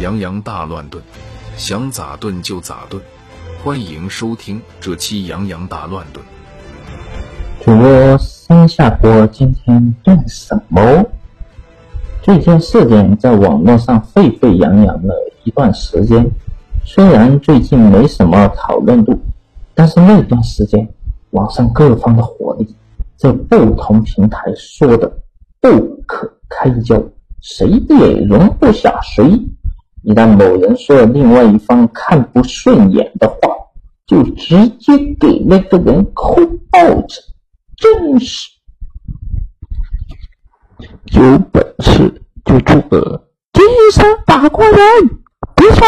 洋洋大乱炖，想咋炖就咋炖。欢迎收听这期洋洋大乱炖。主播三下锅今天炖什么？这件事件在网络上沸沸扬扬了一段时间，虽然最近没什么讨论度，但是那段时间网上各方的火力在不同平台说的不可开交。谁也容不下谁。一旦某人说了另外一方看不顺眼的话，就直接给那个人扣帽子。真是有本事就出个金山法官人，别说。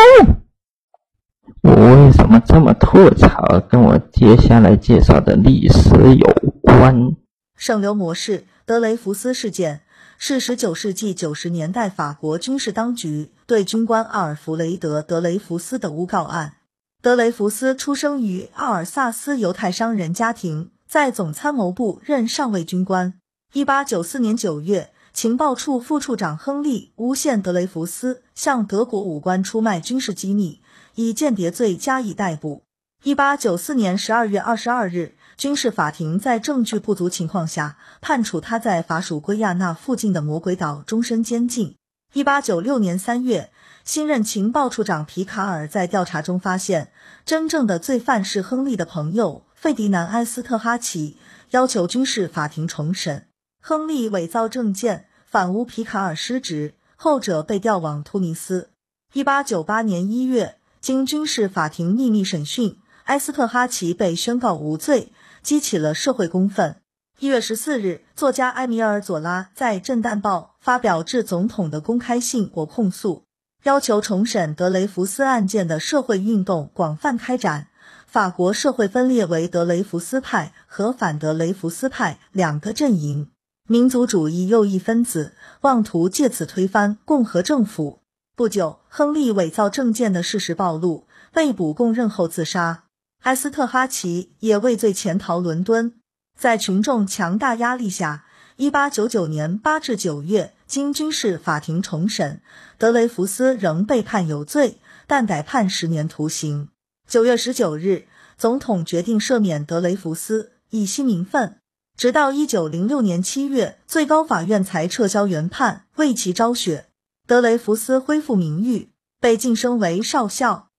我为什么这么吐槽？跟我接下来介绍的历史有关。圣流模式德雷福斯事件。是十九世纪九十年代法国军事当局对军官阿尔弗雷德·德雷福斯的诬告案。德雷福斯出生于阿尔萨斯犹太商人家庭，在总参谋部任上尉军官。一八九四年九月，情报处副处长亨利诬陷德雷福斯向德国武官出卖军事机密，以间谍罪加以逮捕。一八九四年十二月二十二日。军事法庭在证据不足情况下，判处他在法属圭亚那附近的魔鬼岛终身监禁。一八九六年三月，新任情报处长皮卡尔在调查中发现，真正的罪犯是亨利的朋友费迪南埃斯特哈奇，要求军事法庭重审。亨利伪造证件，反诬皮卡尔失职，后者被调往突尼斯。一八九八年一月，经军事法庭秘密审讯，埃斯特哈奇被宣告无罪。激起了社会公愤。一月十四日，作家埃米尔·佐拉在《震旦报》发表致总统的公开信我控诉，要求重审德雷福斯案件的社会运动广泛开展。法国社会分裂为德雷福斯派和反德雷福斯派两个阵营，民族主义右翼分子妄图借此推翻共和政府。不久，亨利伪造证件的事实暴露，被捕供认后自杀。埃斯特哈奇也畏罪潜逃伦敦，在群众强大压力下，一八九九年八至九月，经军事法庭重审，德雷福斯仍被判有罪，但改判十年徒刑。九月十九日，总统决定赦免德雷福斯，以息民愤。直到一九零六年七月，最高法院才撤销原判，为其昭雪。德雷福斯恢复名誉，被晋升为少校。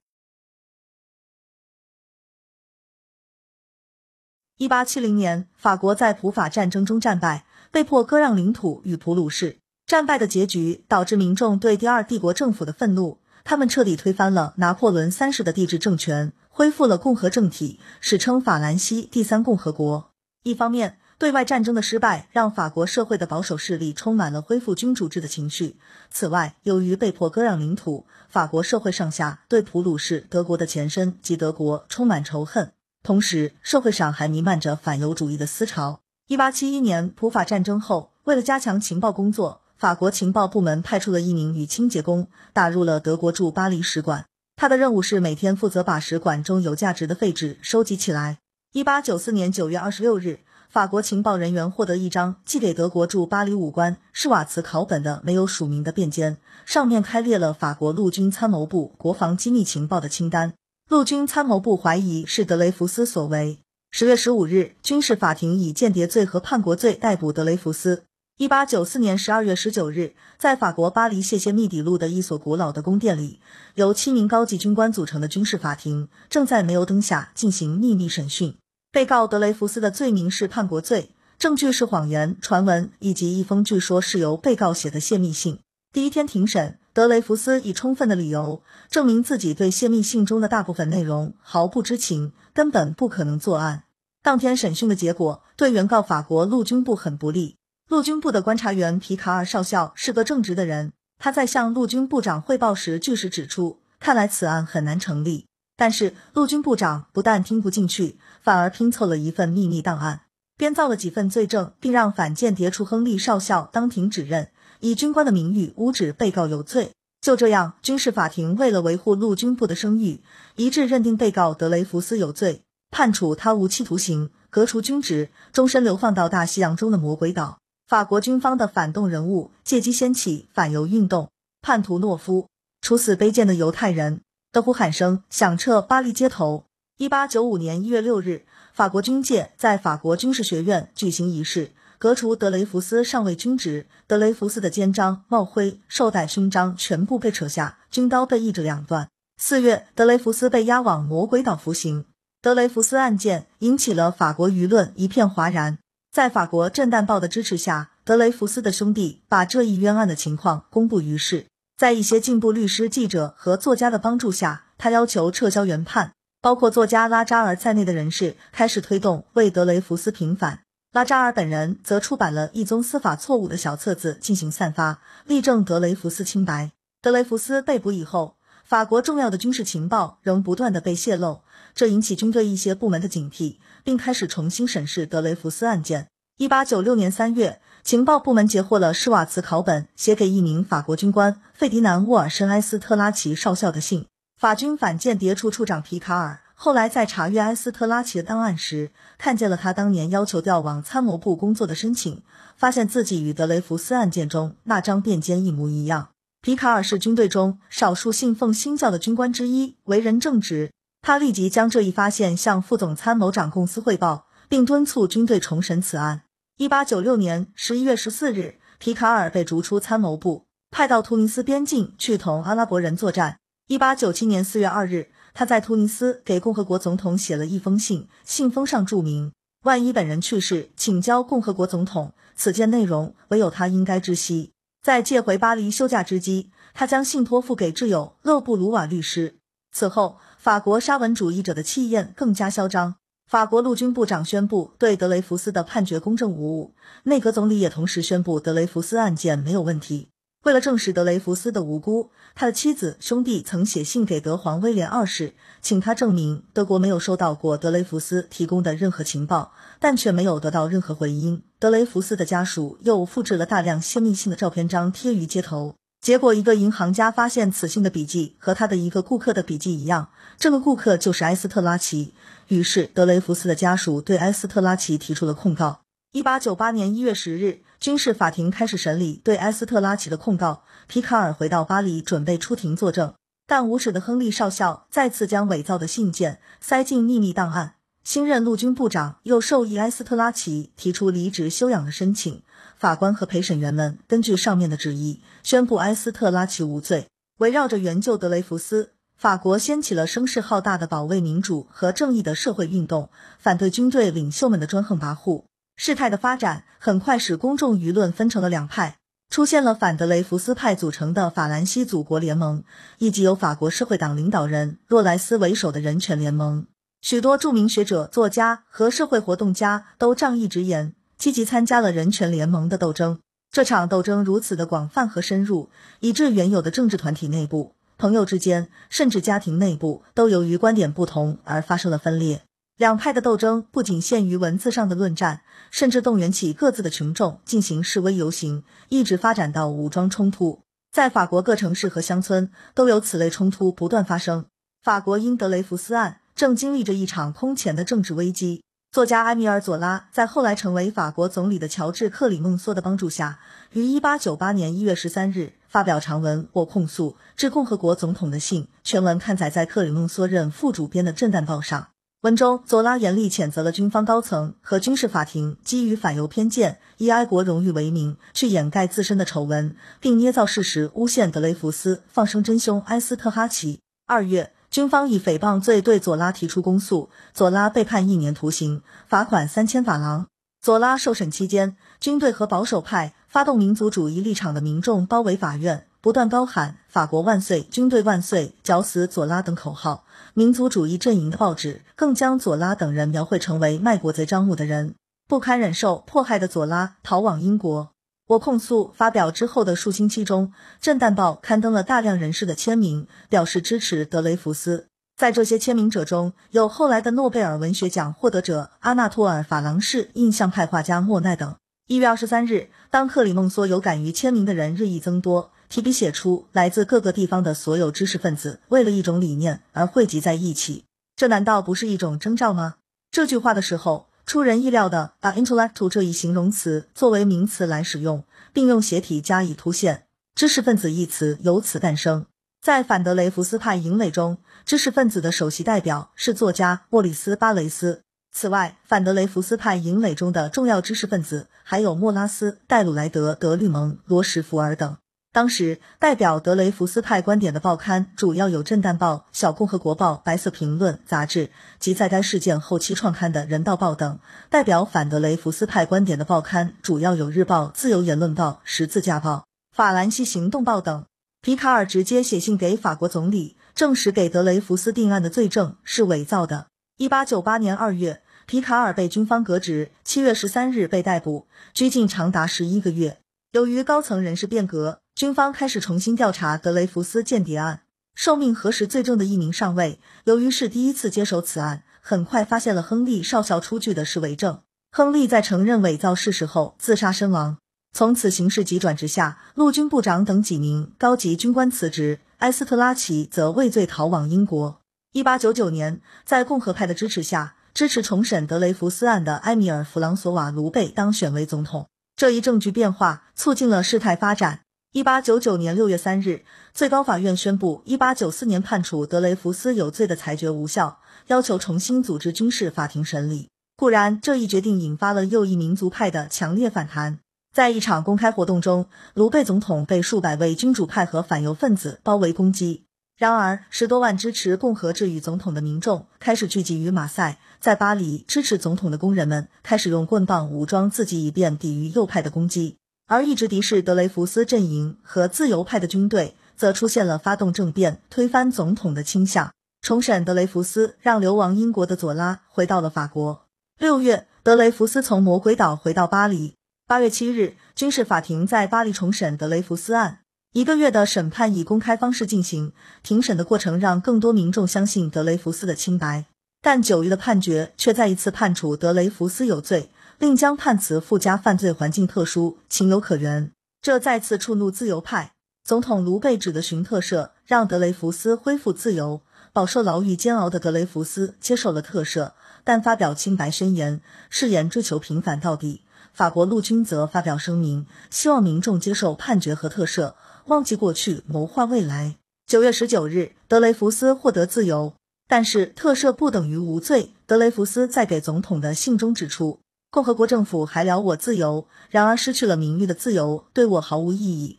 一八七零年，法国在普法战争中战败，被迫割让领土与普鲁士。战败的结局导致民众对第二帝国政府的愤怒，他们彻底推翻了拿破仑三世的帝制政权，恢复了共和政体，史称法兰西第三共和国。一方面，对外战争的失败让法国社会的保守势力充满了恢复君主制的情绪。此外，由于被迫割让领土，法国社会上下对普鲁士德国的前身及德国充满仇恨。同时，社会上还弥漫着反犹主义的思潮。一八七一年普法战争后，为了加强情报工作，法国情报部门派出了一名女清洁工，打入了德国驻巴黎使馆。她的任务是每天负责把使馆中有价值的废纸收集起来。一八九四年九月二十六日，法国情报人员获得一张寄给德国驻巴黎武官施瓦茨考本的没有署名的便笺，上面开列了法国陆军参谋部国防机密情报的清单。陆军参谋部怀疑是德雷福斯所为。十月十五日，军事法庭以间谍罪和叛国罪逮捕德雷福斯。一八九四年十二月十九日，在法国巴黎谢谢密底路的一所古老的宫殿里，由七名高级军官组成的军事法庭正在煤油灯下进行秘密审讯。被告德雷福斯的罪名是叛国罪，证据是谎言传闻以及一封据说是由被告写的泄密信。第一天庭审。德雷福斯以充分的理由证明自己对泄密信中的大部分内容毫不知情，根本不可能作案。当天审讯的结果对原告法国陆军部很不利。陆军部的观察员皮卡尔少校是个正直的人，他在向陆军部长汇报时据实指出，看来此案很难成立。但是陆军部长不但听不进去，反而拼凑了一份秘密档案，编造了几份罪证，并让反间谍处亨利少校当庭指认。以军官的名誉污指被告有罪，就这样，军事法庭为了维护陆军部的声誉，一致认定被告德雷福斯有罪，判处他无期徒刑，革除军职，终身流放到大西洋中的魔鬼岛。法国军方的反动人物借机掀起反犹运动，叛徒诺夫处死卑贱的犹太人。的呼喊声响彻巴黎街头。一八九五年一月六日，法国军界在法国军事学院举行仪式，革除德雷福斯上尉军职。德雷福斯的肩章、帽徽、绶带、勋章全部被扯下，军刀被一折两断。四月，德雷福斯被押往魔鬼岛服刑。德雷福斯案件引起了法国舆论一片哗然。在法国《震旦报》的支持下，德雷福斯的兄弟把这一冤案的情况公布于世。在一些进步律师、记者和作家的帮助下，他要求撤销原判。包括作家拉扎尔在内的人士开始推动为德雷福斯平反。拉扎尔本人则出版了一宗司法错误的小册子进行散发，力证德雷福斯清白。德雷福斯被捕以后，法国重要的军事情报仍不断的被泄露，这引起军队一些部门的警惕，并开始重新审视德雷福斯案件。一八九六年三月。情报部门截获了施瓦茨考本写给一名法国军官费迪南·沃尔申埃斯特拉奇少校的信。法军反间谍处处长皮卡尔后来在查阅埃斯特拉奇的档案时，看见了他当年要求调往参谋部工作的申请，发现自己与德雷福斯案件中那张便笺一模一样。皮卡尔是军队中少数信奉新教的军官之一，为人正直。他立即将这一发现向副总参谋长贡斯汇报，并敦促军队重审此案。一八九六年十一月十四日，皮卡尔被逐出参谋部，派到突尼斯边境去同阿拉伯人作战。一八九七年四月二日，他在突尼斯给共和国总统写了一封信，信封上注明：“万一本人去世，请交共和国总统。”此件内容唯有他应该知悉。在借回巴黎休假之机，他将信托付给挚友勒布鲁瓦律师。此后，法国沙文主义者的气焰更加嚣张。法国陆军部长宣布对德雷福斯的判决公正无误，内阁总理也同时宣布德雷福斯案件没有问题。为了证实德雷福斯的无辜，他的妻子、兄弟曾写信给德皇威廉二世，请他证明德国没有收到过德雷福斯提供的任何情报，但却没有得到任何回音。德雷福斯的家属又复制了大量泄密信的照片张贴于街头。结果，一个银行家发现此信的笔记和他的一个顾客的笔记一样，这个顾客就是埃斯特拉奇。于是，德雷福斯的家属对埃斯特拉奇提出了控告。一八九八年一月十日，军事法庭开始审理对埃斯特拉奇的控告。皮卡尔回到巴黎，准备出庭作证，但无耻的亨利少校再次将伪造的信件塞进秘密档案。新任陆军部长又授意埃斯特拉奇提出离职休养的申请。法官和陪审员们根据上面的旨意，宣布埃斯特拉奇无罪。围绕着援救德雷福斯，法国掀起了声势浩大的保卫民主和正义的社会运动，反对军队领袖们的专横跋扈。事态的发展很快使公众舆论分成了两派，出现了反德雷福斯派组成的法兰西祖国联盟，以及由法国社会党领导人洛莱斯为首的人权联盟。许多著名学者、作家和社会活动家都仗义直言。积极参加了人权联盟的斗争，这场斗争如此的广泛和深入，以致原有的政治团体内部、朋友之间，甚至家庭内部，都由于观点不同而发生了分裂。两派的斗争不仅限于文字上的论战，甚至动员起各自的群众进行示威游行，一直发展到武装冲突。在法国各城市和乡村，都有此类冲突不断发生。法国因德雷福斯案正经历着一场空前的政治危机。作家埃米尔·佐拉在后来成为法国总理的乔治·克里孟梭的帮助下，于1898年1月13日发表长文《我控诉致共和国总统的信》，全文刊载在克里孟梭任副主编的《震旦报》上。文中，佐拉严厉谴责了军方高层和军事法庭基于反犹偏见、以爱国荣誉为名去掩盖自身的丑闻，并捏造事实诬陷德雷福斯放生真凶埃斯特哈奇。二月。军方以诽谤罪对佐拉提出公诉，佐拉被判一年徒刑，罚款三千法郎。佐拉受审期间，军队和保守派发动民族主义立场的民众包围法院，不断高喊“法国万岁，军队万岁，绞死佐拉”等口号。民族主义阵营的报纸更将佐拉等人描绘成为卖国贼张目的人。不堪忍受迫害的佐拉逃往英国。我控诉发表之后的数星期中，《震旦报》刊登了大量人士的签名，表示支持德雷福斯。在这些签名者中，有后来的诺贝尔文学奖获得者阿纳托尔·法郎士、印象派画家莫奈等。一月二十三日，当克里孟梭有敢于签名的人日益增多，提笔写出来自各个地方的所有知识分子为了一种理念而汇集在一起，这难道不是一种征兆吗？这句话的时候。出人意料的把 “intellectual” 这一形容词作为名词来使用，并用斜体加以凸显，知识分子一词由此诞生。在反德雷福斯派营垒中，知识分子的首席代表是作家莫里斯·巴雷斯。此外，反德雷福斯派营垒中的重要知识分子还有莫拉斯、戴鲁莱德、德律蒙、罗什福尔等。当时，代表德雷福斯派观点的报刊主要有《震旦报》《小共和国报》《白色评论》杂志及在该事件后期创刊的《人道报》等；代表反德雷福斯派观点的报刊主要有《日报》《自由言论报》《十字架报》《法兰西行动报》等。皮卡尔直接写信给法国总理，证实给德雷福斯定案的罪证是伪造的。一八九八年二月，皮卡尔被军方革职，七月十三日被逮捕，拘禁长达十一个月。由于高层人事变革，军方开始重新调查德雷福斯间谍案。受命核实罪证的一名上尉，由于是第一次接手此案，很快发现了亨利少校出具的是伪证。亨利在承认伪造事实后自杀身亡。从此形势急转直下，陆军部长等几名高级军官辞职，埃斯特拉奇则畏罪逃往英国。一八九九年，在共和派的支持下，支持重审德雷福斯案的埃米尔·弗朗索瓦·卢贝当选为总统。这一政局变化促进了事态发展。一八九九年六月三日，最高法院宣布一八九四年判处德雷福斯有罪的裁决无效，要求重新组织军事法庭审理。固然，这一决定引发了右翼民族派的强烈反弹。在一场公开活动中，卢贝总统被数百位君主派和反犹分子包围攻击。然而，十多万支持共和制与总统的民众开始聚集于马赛。在巴黎，支持总统的工人们开始用棍棒武装自己，以便抵御右派的攻击。而一直敌视德雷福斯阵营和自由派的军队，则出现了发动政变、推翻总统的倾向。重审德雷福斯，让流亡英国的佐拉回到了法国。六月，德雷福斯从魔鬼岛回到巴黎。八月七日，军事法庭在巴黎重审德雷福斯案。一个月的审判以公开方式进行，庭审的过程让更多民众相信德雷福斯的清白。但九月的判决却再一次判处德雷福斯有罪，并将判词附加“犯罪环境特殊，情有可原”。这再次触怒自由派。总统卢贝指的寻特赦，让德雷福斯恢复自由。饱受牢狱煎熬的德雷福斯接受了特赦，但发表清白宣言，誓言追求平反到底。法国陆军则发表声明，希望民众接受判决和特赦，忘记过去，谋划未来。九月十九日，德雷福斯获得自由，但是特赦不等于无罪。德雷福斯在给总统的信中指出，共和国政府还了我自由，然而失去了名誉的自由对我毫无意义。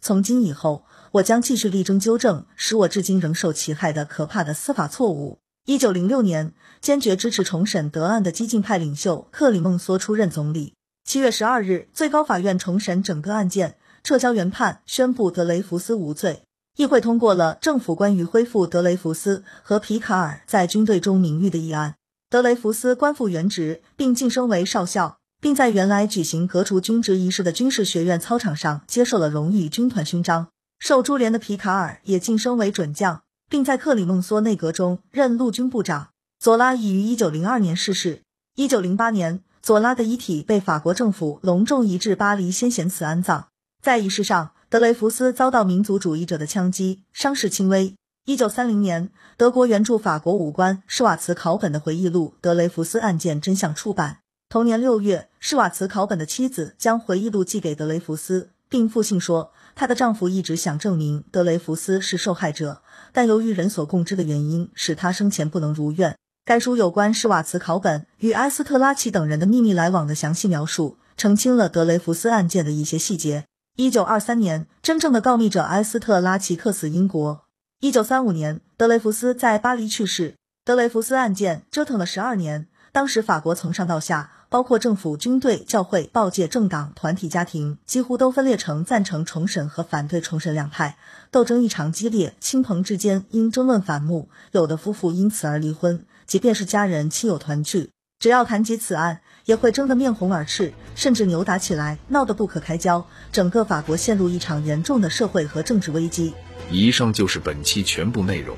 从今以后，我将继续力争纠正使我至今仍受其害的可怕的司法错误。一九零六年，坚决支持重审德案的激进派领袖克里孟梭出任总理。七月十二日，最高法院重审整个案件，撤销原判，宣布德雷福斯无罪。议会通过了政府关于恢复德雷福斯和皮卡尔在军队中名誉的议案。德雷福斯官复原职，并晋升为少校，并在原来举行革除军职仪式的军事学院操场上接受了荣誉军团勋章。受株连的皮卡尔也晋升为准将，并在克里孟梭内阁中任陆军部长。佐拉已于一九零二年逝世。一九零八年。佐拉的遗体被法国政府隆重移至巴黎先贤祠安葬。在仪式上，德雷福斯遭到民族主义者的枪击，伤势轻微。一九三零年，德国援助法国武官施瓦茨考本的回忆录《德雷福斯案件真相》出版。同年六月，施瓦茨考本的妻子将回忆录寄给德雷福斯，并附信说，她的丈夫一直想证明德雷福斯是受害者，但由于人所共知的原因，使他生前不能如愿。该书有关施瓦茨考本与埃斯特拉奇等人的秘密来往的详细描述，澄清了德雷福斯案件的一些细节。一九二三年，真正的告密者埃斯特拉奇客死英国。一九三五年，德雷福斯在巴黎去世。德雷福斯案件折腾了十二年，当时法国从上到下，包括政府、军队、教会、报界、政党、团体、家庭，几乎都分裂成赞成重审和反对重审两派，斗争异常激烈。亲朋之间因争论反目，有的夫妇因此而离婚。即便是家人亲友团聚，只要谈及此案，也会争得面红耳赤，甚至扭打起来，闹得不可开交。整个法国陷入一场严重的社会和政治危机。以上就是本期全部内容。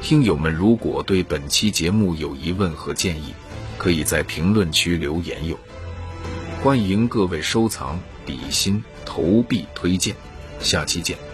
听友们，如果对本期节目有疑问和建议，可以在评论区留言哟。欢迎各位收藏、比心、投币、推荐。下期见。